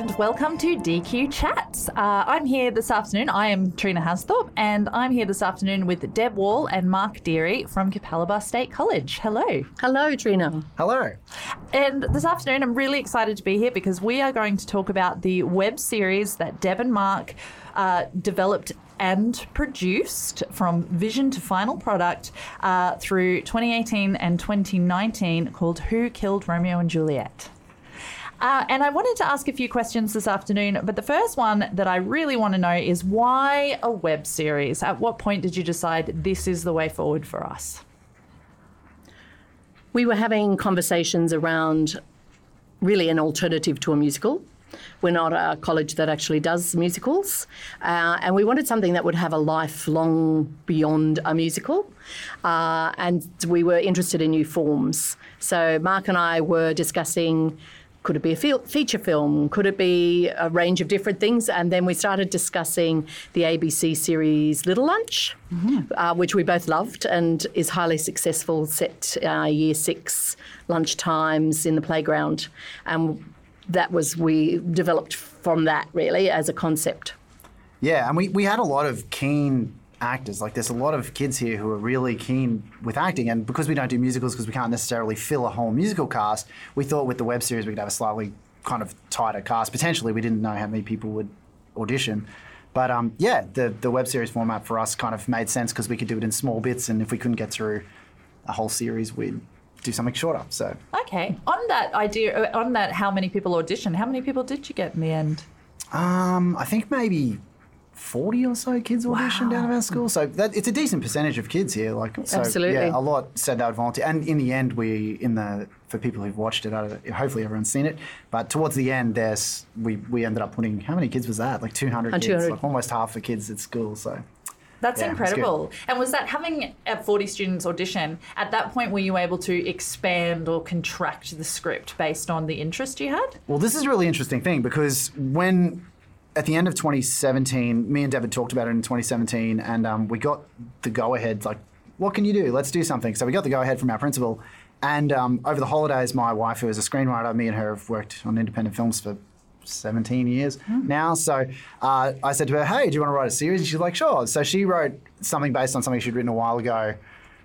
and welcome to DQ Chats. Uh, I'm here this afternoon. I am Trina Hasthorpe, and I'm here this afternoon with Deb Wall and Mark Deary from Capalaba State College. Hello. Hello, Trina. Hello. And this afternoon, I'm really excited to be here because we are going to talk about the web series that Deb and Mark uh, developed and produced from vision to final product uh, through 2018 and 2019 called Who Killed Romeo and Juliet. Uh, and I wanted to ask a few questions this afternoon, but the first one that I really want to know is why a web series? At what point did you decide this is the way forward for us? We were having conversations around really an alternative to a musical. We're not a college that actually does musicals, uh, and we wanted something that would have a life long beyond a musical. Uh, and we were interested in new forms. So Mark and I were discussing could it be a feature film? Could it be a range of different things? And then we started discussing the ABC series Little Lunch, mm-hmm. uh, which we both loved and is highly successful, set uh, year six lunch times in the playground. And that was, we developed from that really as a concept. Yeah, and we, we had a lot of keen actors. Like, there's a lot of kids here who are really keen with acting, and because we don't do musicals, because we can't necessarily fill a whole musical cast, we thought with the web series we could have a slightly kind of tighter cast. Potentially, we didn't know how many people would audition. But um, yeah, the, the web series format for us kind of made sense because we could do it in small bits, and if we couldn't get through a whole series, we'd do something shorter. So okay, on that idea, on that, how many people auditioned? How many people did you get in the end? Um, I think maybe 40 or so kids auditioned wow. out of our school. So that, it's a decent percentage of kids here. Like, so, Absolutely. Yeah, a lot said they would volunteer. And in the end, we, in the, for people who've watched it, hopefully everyone's seen it. But towards the end, there's, we, we ended up putting, how many kids was that? Like 200 kids, 200. like almost half the kids at school. So that's yeah, incredible. And was that having a 40 students audition, at that point were you able to expand or contract the script based on the interest you had? Well, this is a really interesting thing because when at the end of 2017, me and David talked about it in 2017, and um, we got the go ahead. Like, what can you do? Let's do something. So we got the go ahead from our principal. And um, over the holidays, my wife, who is a screenwriter, me and her have worked on independent films for 17 years mm. now. So uh, I said to her, Hey, do you want to write a series? And she's like, Sure. So she wrote something based on something she'd written a while ago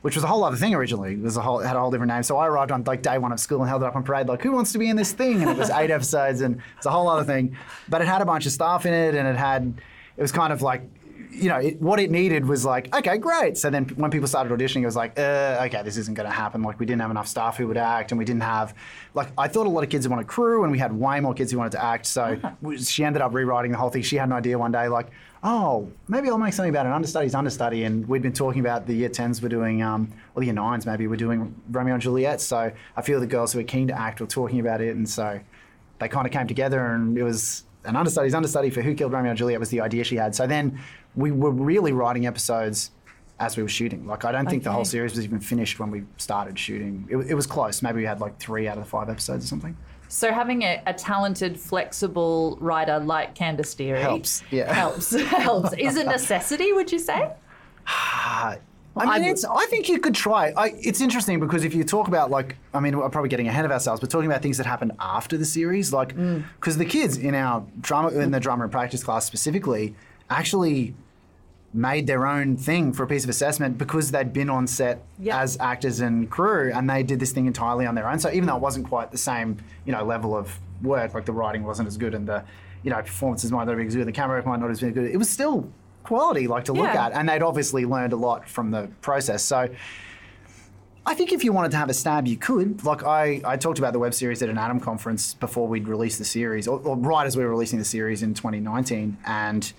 which was a whole other thing originally. It was a whole had a whole different name. So I arrived on like day one of school and held it up on parade, like, who wants to be in this thing? And it was eight episodes and it's a whole other thing. But it had a bunch of staff in it and it had it was kind of like you know, it, what it needed was like, okay, great. So then when people started auditioning, it was like, uh, okay, this isn't going to happen. Like, we didn't have enough staff who would act, and we didn't have, like, I thought a lot of kids wanted a crew, and we had way more kids who wanted to act. So she ended up rewriting the whole thing. She had an idea one day, like, oh, maybe I'll make something about an understudy's understudy. And we'd been talking about the year 10s were doing, um, or the year 9s maybe, were doing Romeo and Juliet. So a few of the girls who were keen to act were talking about it. And so they kind of came together and it was an understudy's understudy for Who Killed Romeo and Juliet was the idea she had. So then we were really writing episodes as we were shooting. Like I don't think the whole series was even finished when we started shooting. It, it was close. Maybe we had like three out of the five episodes or something. So having a, a, talented, flexible writer like Candice Deary helps. Yeah, helps. helps. Is a necessity? Would you say? I mean, it's, I think you could try. I, it's interesting because if you talk about like, I mean, we're probably getting ahead of ourselves, but talking about things that happened after the series, like, because mm. the kids in our drama, in the drama and practice class specifically, actually made their own thing for a piece of assessment because they'd been on set yep. as actors and crew and they did this thing entirely on their own. So even though it wasn't quite the same, you know, level of work, like the writing wasn't as good and the, you know, performances might not be as good, the camera might not have been as good, it was still quality like to look yeah. at. And they'd obviously learned a lot from the process. So I think if you wanted to have a stab, you could. Like I, I talked about the web series at an ATOM conference before we'd released the series, or, or right as we were releasing the series in 2019, and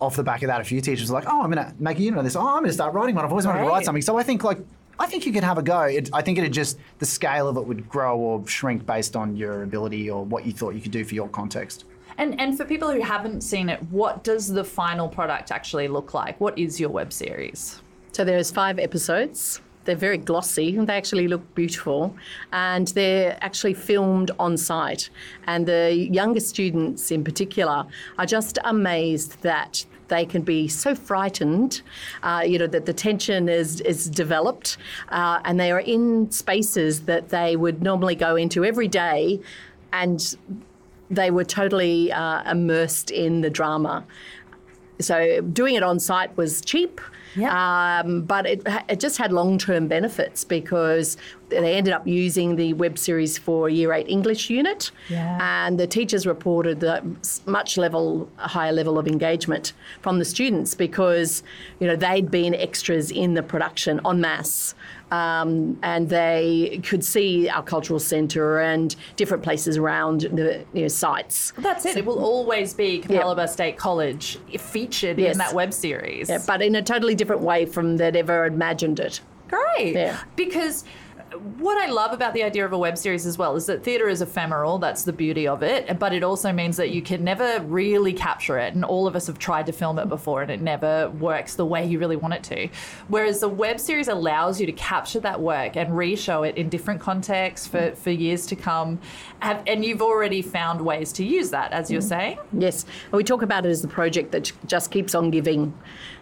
off the back of that, a few teachers were like, "Oh, I'm going to make a unit of this. Oh, I'm going to start writing one. I've always wanted right. to write something." So I think like I think you could have a go. It, I think it would just the scale of it would grow or shrink based on your ability or what you thought you could do for your context. And and for people who haven't seen it, what does the final product actually look like? What is your web series? So there's five episodes. They're very glossy. They actually look beautiful, and they're actually filmed on site. And the younger students, in particular, are just amazed that they can be so frightened, uh, you know, that the tension is is developed, uh, and they are in spaces that they would normally go into every day, and they were totally uh, immersed in the drama. So doing it on site was cheap. Yeah. Um, but it, it just had long term benefits because they ended up using the web series for Year 8 English unit. Yeah. And the teachers reported that much level, a higher level of engagement from the students because, you know, they'd been extras in the production en masse. Um, and they could see our cultural centre and different places around the you know, sites. That's it. It will always be Capalaba State College featured Yes. in that web series. Yeah, but in a totally different way from they'd ever imagined it. Great. Yeah. Because what I love about the idea of a web series as well is that theatre is ephemeral. That's the beauty of it. But it also means that you can never really capture it. And all of us have tried to film it before and it never works the way you really want it to. Whereas the web series allows you to capture that work and re-show it in different contexts for, for years to come. Have, and you've already found ways to use that, as you're saying. Yes, we talk about it as the project that just keeps on giving.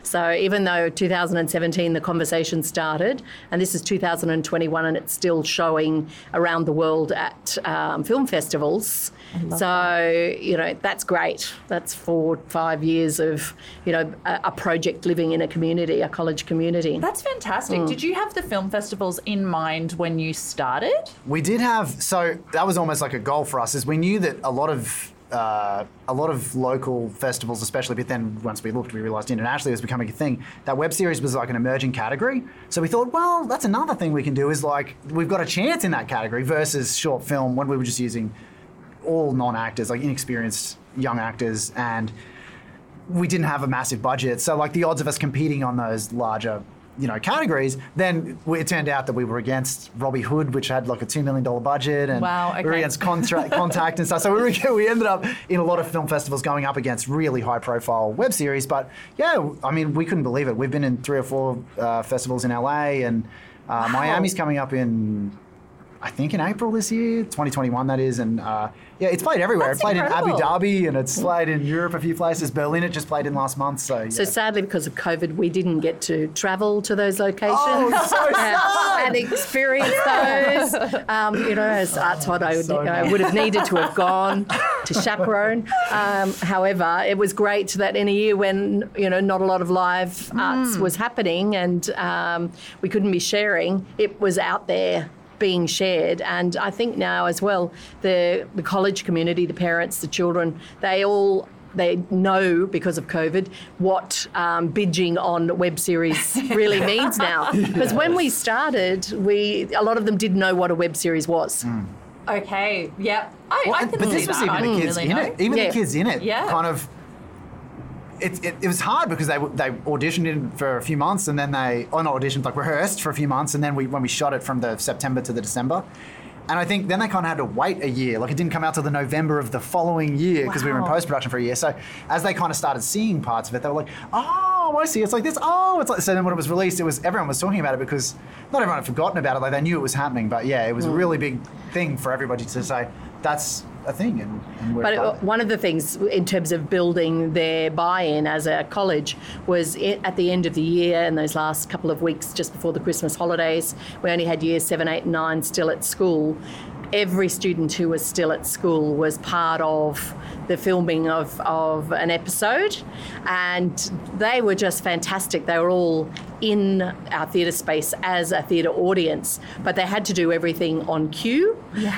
So even though 2017 the conversation started, and this is 2021 and it's still showing around the world at um, film festivals. So you know that's great. That's four, five years of you know a, a project living in a community, a college community. That's fantastic. Did you have the film festivals in mind when you started? We did have so that was almost like a goal for us. Is we knew that a lot of uh, a lot of local festivals, especially, but then once we looked, we realised internationally it was becoming a thing. That web series was like an emerging category. So we thought, well, that's another thing we can do. Is like we've got a chance in that category versus short film when we were just using all non-actors, like inexperienced young actors, and we didn't have a massive budget. So like the odds of us competing on those larger, you know, categories, then it turned out that we were against Robbie Hood, which had like a two million dollar budget, and Wow, we were against Contra- Contact and stuff. So we, were, we ended up in a lot of film festivals going up against really high profile web series. But yeah, I mean, we couldn't believe it. We've been in three or four uh, festivals in LA, and uh, Miami's coming up in. I think in April this year, 2021 that is, and uh, yeah, it's played everywhere. That's it played incredible. in Abu Dhabi and it's played in Europe a few places. Berlin it just played in last month, so yeah. So sadly, because of COVID, we didn't get to travel to those locations Oh, so uh, and experience those. Um, you know, as Arts HOD, I would, so I would have needed to have gone to chaperone. Um, however, it was great that in a year when you know not a lot of live arts was happening and um, we couldn't be sharing, it was out there being shared. And I think now as well, the the college community, the parents, the children, they all they know because of COVID what um, binging on web series really means now. Because when we started, we a lot of them didn't know what a web series was. Okay. Yep. I, Well, I and- can but see this was that. even the kids really in know. it. Even Yeah. the kids in it, Yeah. kind of. It, it, it was hard because they they auditioned for a few months and then they oh not auditioned like rehearsed for a few months and then we when we shot it from the September to the December, and I think then they kind of had to wait a year like it didn't come out till the November of the following year because we were in post production for a year. So as they kind of started seeing parts of it, they were like, oh I see, it's like this. Oh, it's like so. Then when it was released, it was everyone was talking about it because not everyone had forgotten about it. Like they knew it was happening, but yeah, it was a hmm. really big thing for everybody to say that's a thing and, and But it, it. one of the things in terms of building their buy-in as a college was i at the end of the year and those last couple of weeks just before the Christmas holidays, we only had years seven, eight, and nine still at school. Every student who was still at school was part of the filming of, of an episode, and they were just fantastic. They were all in our theatre space as a theatre audience, but they had to do everything on cue,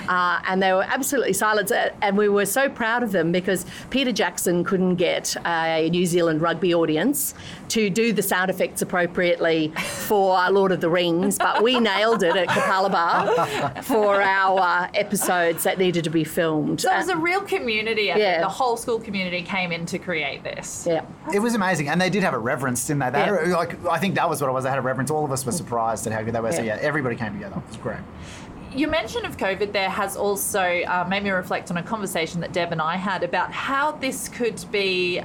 uh, and they were absolutely silent. Uh, And we were so proud of them because Peter Jackson couldn't get a New Zealand rugby audience to do the sound effects appropriately for Lord of the Rings, but we nailed it at Capalaba for our uh, episodes that needed to be filmed. So it was a real community. effort. Yeah. The whole school community came in to create this. yeah. It was amazing, and they did have a reverence, didn't they? they Yeah. a- like I think that was what it was. They had a reverence. All of us were surprised at how good they were. So Yeah. yeah, everybody came together. It was great. Your mention of COVID there has also uh, made me reflect on a conversation that Deb and I had about how this could be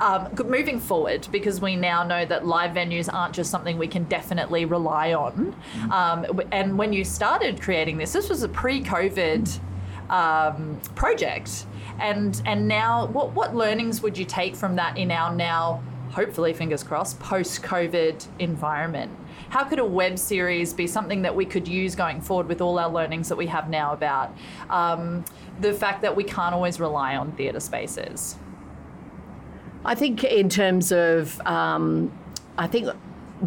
um, moving forward because we now know that live venues aren't just something we can definitely rely on. Um, and when you started creating this, this was a pre-COVID um, project, and and now what what learnings would you take from that in our now hopefully, fingers crossed, post COVID environment. How could a web series be something that we could use going forward with all our learnings that we have now about um, the fact that we can't always rely on theatre spaces? I think in terms of, um, I think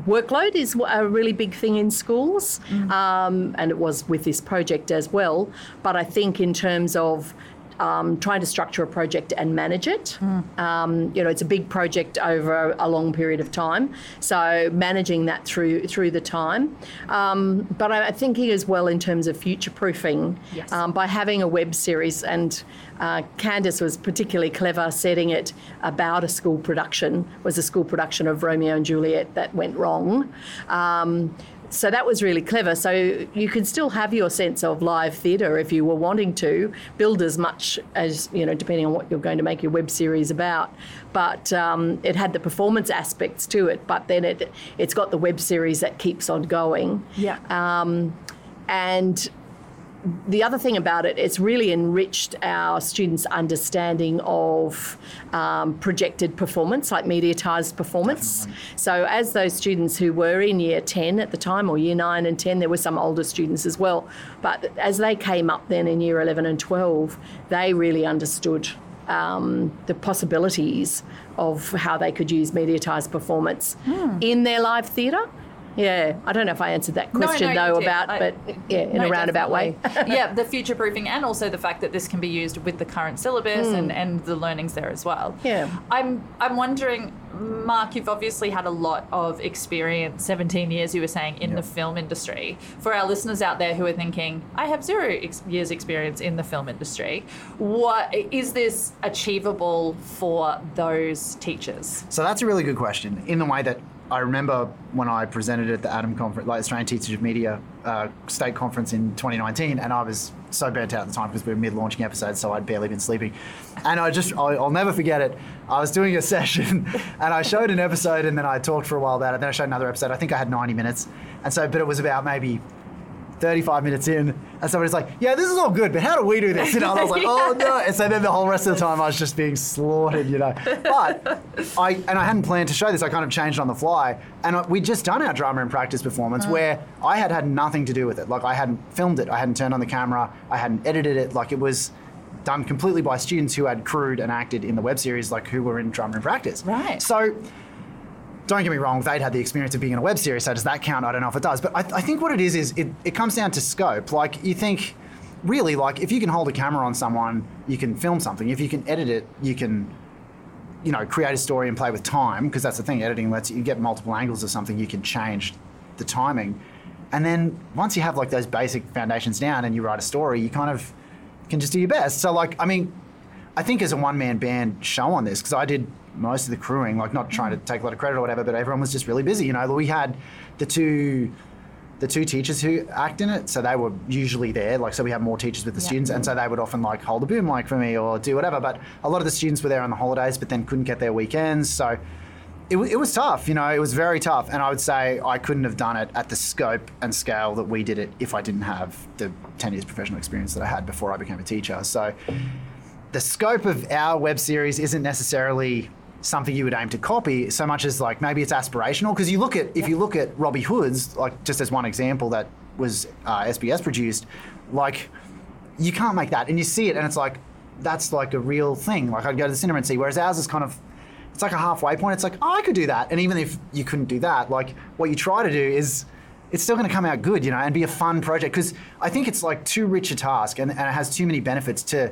workload is a really big thing in schools, um, and it was with this project as well. But I think in terms of um, trying to structure a project and manage it. Um, you know, it's a big project over a long period of time, so managing that through through the time. Um, but I'm thinking as well in terms of future proofing Yes. um, by having a web series, and uh, Candice was particularly clever setting it about a school production. Was a school production of Romeo and Juliet that went wrong. So that was really clever. So you can still have your sense of live theatre if you were wanting to build as much as you know, depending on what you're going to make your web series about. But um, it had the performance aspects to it. But then it it's got the web series that keeps on going. Yeah. Um, and the other thing about it, it's really enriched our students' understanding of um, projected performance, like mediatised performance. So, as those students who were in year 10 at the time, or year 9 and 10, there were some older students as well, but as they came up then in year 11 and 12, they really understood um, the possibilities of how they could use mediatised performance in their live theatre. Yeah, I don't know if I answered that question no, though about, I- but yeah, in No, a roundabout way. yeah, the future proofing and also the fact that this can be used with the current syllabus and, and the learnings there as well. Hmm. Yeah. I'm I'm wondering, Mark, you've obviously had a lot of experience, 17 years you were saying, in the film industry. For our listeners out there who are thinking, I have zero ex- years experience in the film industry, what is this achievable for those teachers? So that's a really good question. In the way that I remember when I presented at the ATOM conference, like Australian Teachers of Media uh, state conference in 2019, and I was so burnt out at the time because we were mid-launching episodes, so I'd barely been sleeping. And I just, I'll, I'll never forget it. I was doing a session, and I showed an episode, and then I talked for a while about it. Then I showed another episode. I think I had 90 minutes, and so, but it was about maybe 35 minutes in, and somebody's like, "Yeah, this is all good, but how do we do this?" You know, and I was like, "Oh no!" And so then the whole rest of the time, I was just being slaughtered, you know. But I and I hadn't planned to show this. I kind of changed on the fly, and we'd just done our drama and practice performance mm. where I had had nothing to do with it. Like I hadn't filmed it, I hadn't turned on the camera, I hadn't edited it. Like it was done completely by students who had crewed and acted in the web series, like who were in drama and practice. Right. So don't get me wrong, they'd had the experience of being in a web series, so does that count? I don't know if it does. But I, I think what it is, is it, it comes down to scope. Like, you think, really, like, if you can hold a camera on someone, you can film something. If you can edit it, you can, you know, create a story and play with time, because that's the thing, editing lets you get multiple angles of something, you can change the timing. And then once you have, like, those basic foundations down and you write a story, you kind of can just do your best. So, like, I mean, I think as a one man band show on this, because I did most of the crewing, like not trying to mm. take a lot of credit or whatever, but everyone was just really busy. You know, we had the two the two teachers who act in it, so they were usually there. Like, so we have more teachers with the Yeah. students, and so they would often like hold the boom mic for me or do whatever. But a lot of the students were there on the holidays, but then couldn't get their weekends. So it, it was tough. You know, it was very tough. And I would say I couldn't have done it at the scope and scale that we did it if I didn't have the 10 years professional experience that I had before I became a teacher. So the scope of our web series isn't necessarily something you would aim to copy so much as like maybe it's aspirational. Because you look at if you look at Robbie Hood's like just as one example that was uh, SBS produced like you can't make that. And you see it and it's like that's like a real thing. Like I'd go to the cinema and see whereas ours is kind of it's like a halfway point. It's like oh I could do that. And even if you couldn't do that like what you try to do is it's still going to come out good you know and be a fun project. Because I think it's like too rich a task and, and it has too many benefits to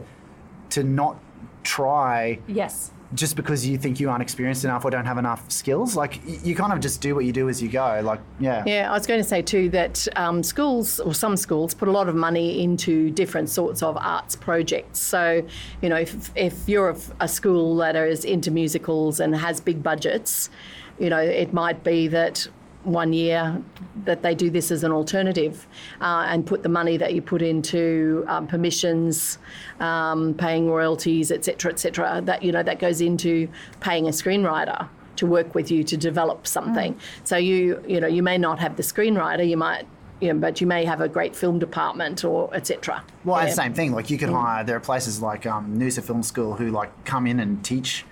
to not try Yes. just because you think you aren't experienced enough or don't have enough skills. Like you kind of just do what you do as you go. Like yeah, Yeah, I was going to say too that um, schools or some schools put a lot of money into different sorts of arts projects. So, you know, if, if you're a, a school that is into musicals and has big budgets, you know, it might be that one year that they do this as an alternative uh, and put the money that you put into um, permissions, um, paying royalties, etc., etc. That you know that goes into paying a screenwriter to work with you to develop something. So you you know you may not have the screenwriter, you might. You know, but you may have a great film department or etc. Well, Yeah. the same thing. Like you could hire. There are places like um, Noosa Film School who like come in and teach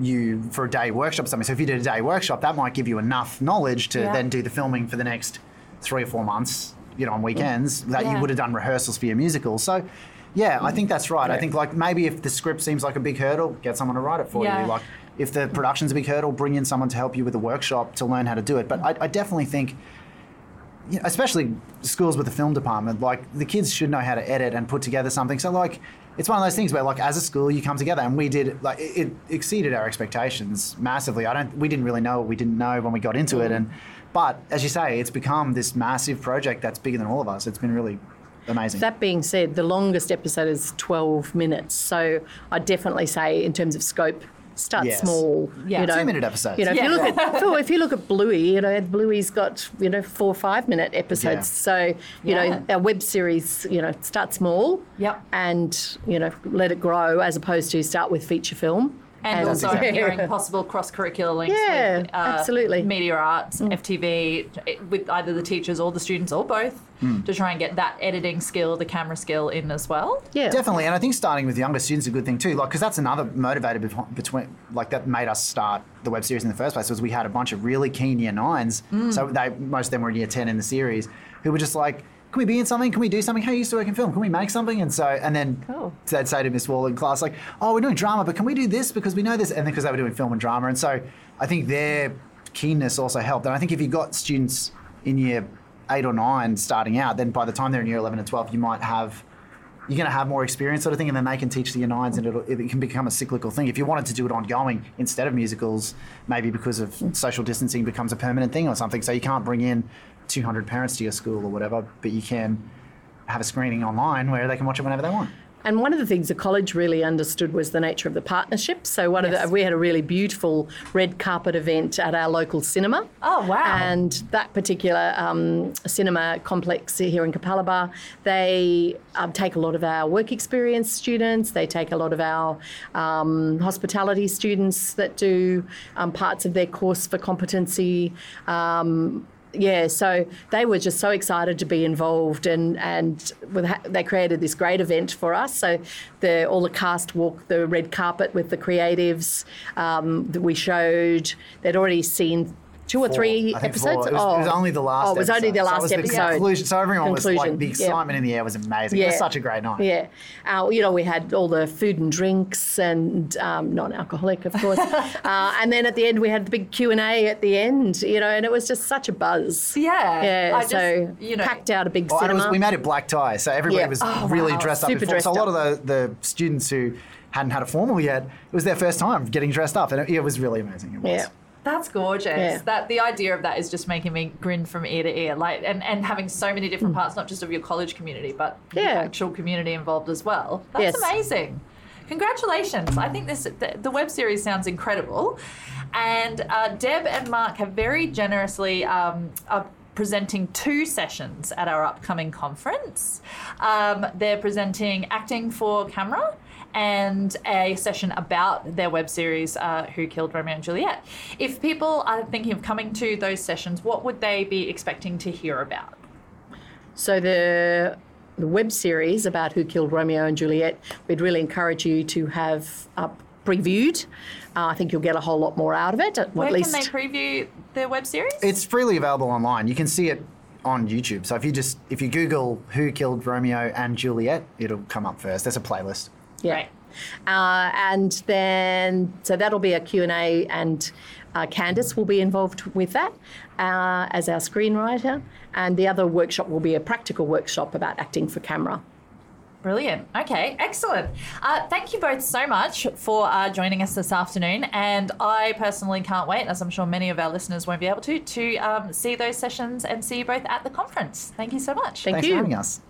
you for a day workshop or something. So if you did a day workshop, that might give you enough knowledge to Yeah. then do the filming for the next three or four months, you know, on weekends mm. that Yeah. you would have done rehearsals for your musical. So yeah, I think that's right. I think like maybe if the script seems like a big hurdle, get someone to write it for Yeah. you. Like if the production's a big hurdle, bring in someone to help you with a workshop to learn how to do it. But I, I definitely think you know, especially schools with a film department, like the kids should know how to edit and put together something. So like it's one of those things where like as a school you come together and we did like it, it exceeded our expectations massively. I don't we didn't really know what we didn't know when we got into it mm. and but as you say, it's become this massive project that's bigger than all of us. It's been really amazing. That being said, the longest episode is 12 minutes. So I definitely say, in terms of scope, start Yes. small. Yeah. you know, Two-minute episodes. You know, if Yeah. you look at Phil, if you look at Bluey, you know, Bluey's got you know four or five minute episodes. Yeah. So you Yeah. know, our web series, you know, start small. Yep. And you know, let it grow as opposed to start with feature film. And That's also exactly- hearing possible cross-curricular links Yeah, with uh, absolutely. media arts, mm. FTV, it- with either the teachers or the students or both, mm. to try and get that editing skill, the camera skill in as well. Yeah. Definitely, and I think starting with younger students is a good thing too. Like, because that's another motivator bef- between, like, that made us start the web series in the first place. Was we had a bunch of really keen year nines, mm. so they most of them were in year ten in the series, who were just like, "Can we be in something? Can we do something? Hey, you used to work in film. Can we make something?" And so, and then Cool. they'd say to Miss Wall in class, like, "Oh, we're doing drama, but can we do this because we know this?" And then because they were doing film and drama, and so I think their keenness also helped. And I think if you got students in year eight or nine starting out, then by the time they're in year eleven and twelve, you might have you're going to have more experience sort of thing and then they can teach the year nines and it'll, it can become a cyclical thing if you wanted to do it ongoing instead of musicals maybe because of hmm. social distancing becomes a permanent thing or something so you can't bring in 200 parents to your school or whatever but you can have a screening online where they can watch it whenever they want And one of the things the college really understood was the nature of the partnership. So one Yes. of the, we had a really beautiful red carpet event at our local cinema. Oh, wow. And that particular um, cinema complex here in Capalaba, they um, take a lot of our work experience students. They take a lot of our um, hospitality students that do um, parts of their course for competency. Yeah, so they were just so excited to be involved, and and they created this great event for us. So the all the cast walked the red carpet with the creatives. Um, that we showed they'd already seen two or Four. I episodes. It was, it was only the last Oh, it was only the episode. So it last the episode. conclusion. so everyone was like Conclusion, the yeah. excitement in the air was amazing it was such a great night Yeah, uh, you know, we had all the food and drinks and um, non-alcoholic, of course. uh, and then at the end, we had the big Q and A at the end. You know, and it was just such a buzz. Yeah. Yeah, I just, so you know, packed out a big Well, cinema. was, we made it black tie, so everybody Yeah. was Oh, really wow. dressed up. Super before. so a dressed lot of the, the students who hadn't had a formal yet, it was their first time getting dressed up, and it, it was really amazing. It was. yeah. That's gorgeous. Yeah. That the idea of that is just making me grin from ear to ear. Like and, and having so many different parts, not just of your college community, but the Mm. Actual community involved as well. That's Yes. amazing. Congratulations. I think this the, the web series sounds incredible. And uh, Deb and Mark have very generously um, are presenting two sessions at our upcoming conference. Um, they're presenting acting for camera and a session about their web series, uh, Who Killed Romeo and Juliet. If people are thinking of coming to those sessions, what would they be expecting to hear about? So the the web series about who killed Romeo and Juliet, we'd really encourage you to have uh, previewed. Uh, I think you'll get a whole lot more out of it. At, Where at least can they preview their web series? It's freely available online. You can see it on YouTube. So if you just if you Google "Who Killed Romeo and Juliet," it'll come up first. There's a playlist. Yeah. Right. Uh, and then, so that'll be a Q&A and uh, Candice will be involved with that uh, as our screenwriter. And the other workshop will be a practical workshop about acting for camera. Brilliant. Okay, excellent. Uh, thank you both so much for uh, joining us this afternoon. And I personally can't wait, as I'm sure many of our listeners won't be able to, to um, see those sessions and see you both at the conference. Thank you so much. Thank Thanks you. for having us.